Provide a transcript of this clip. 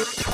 Yeah.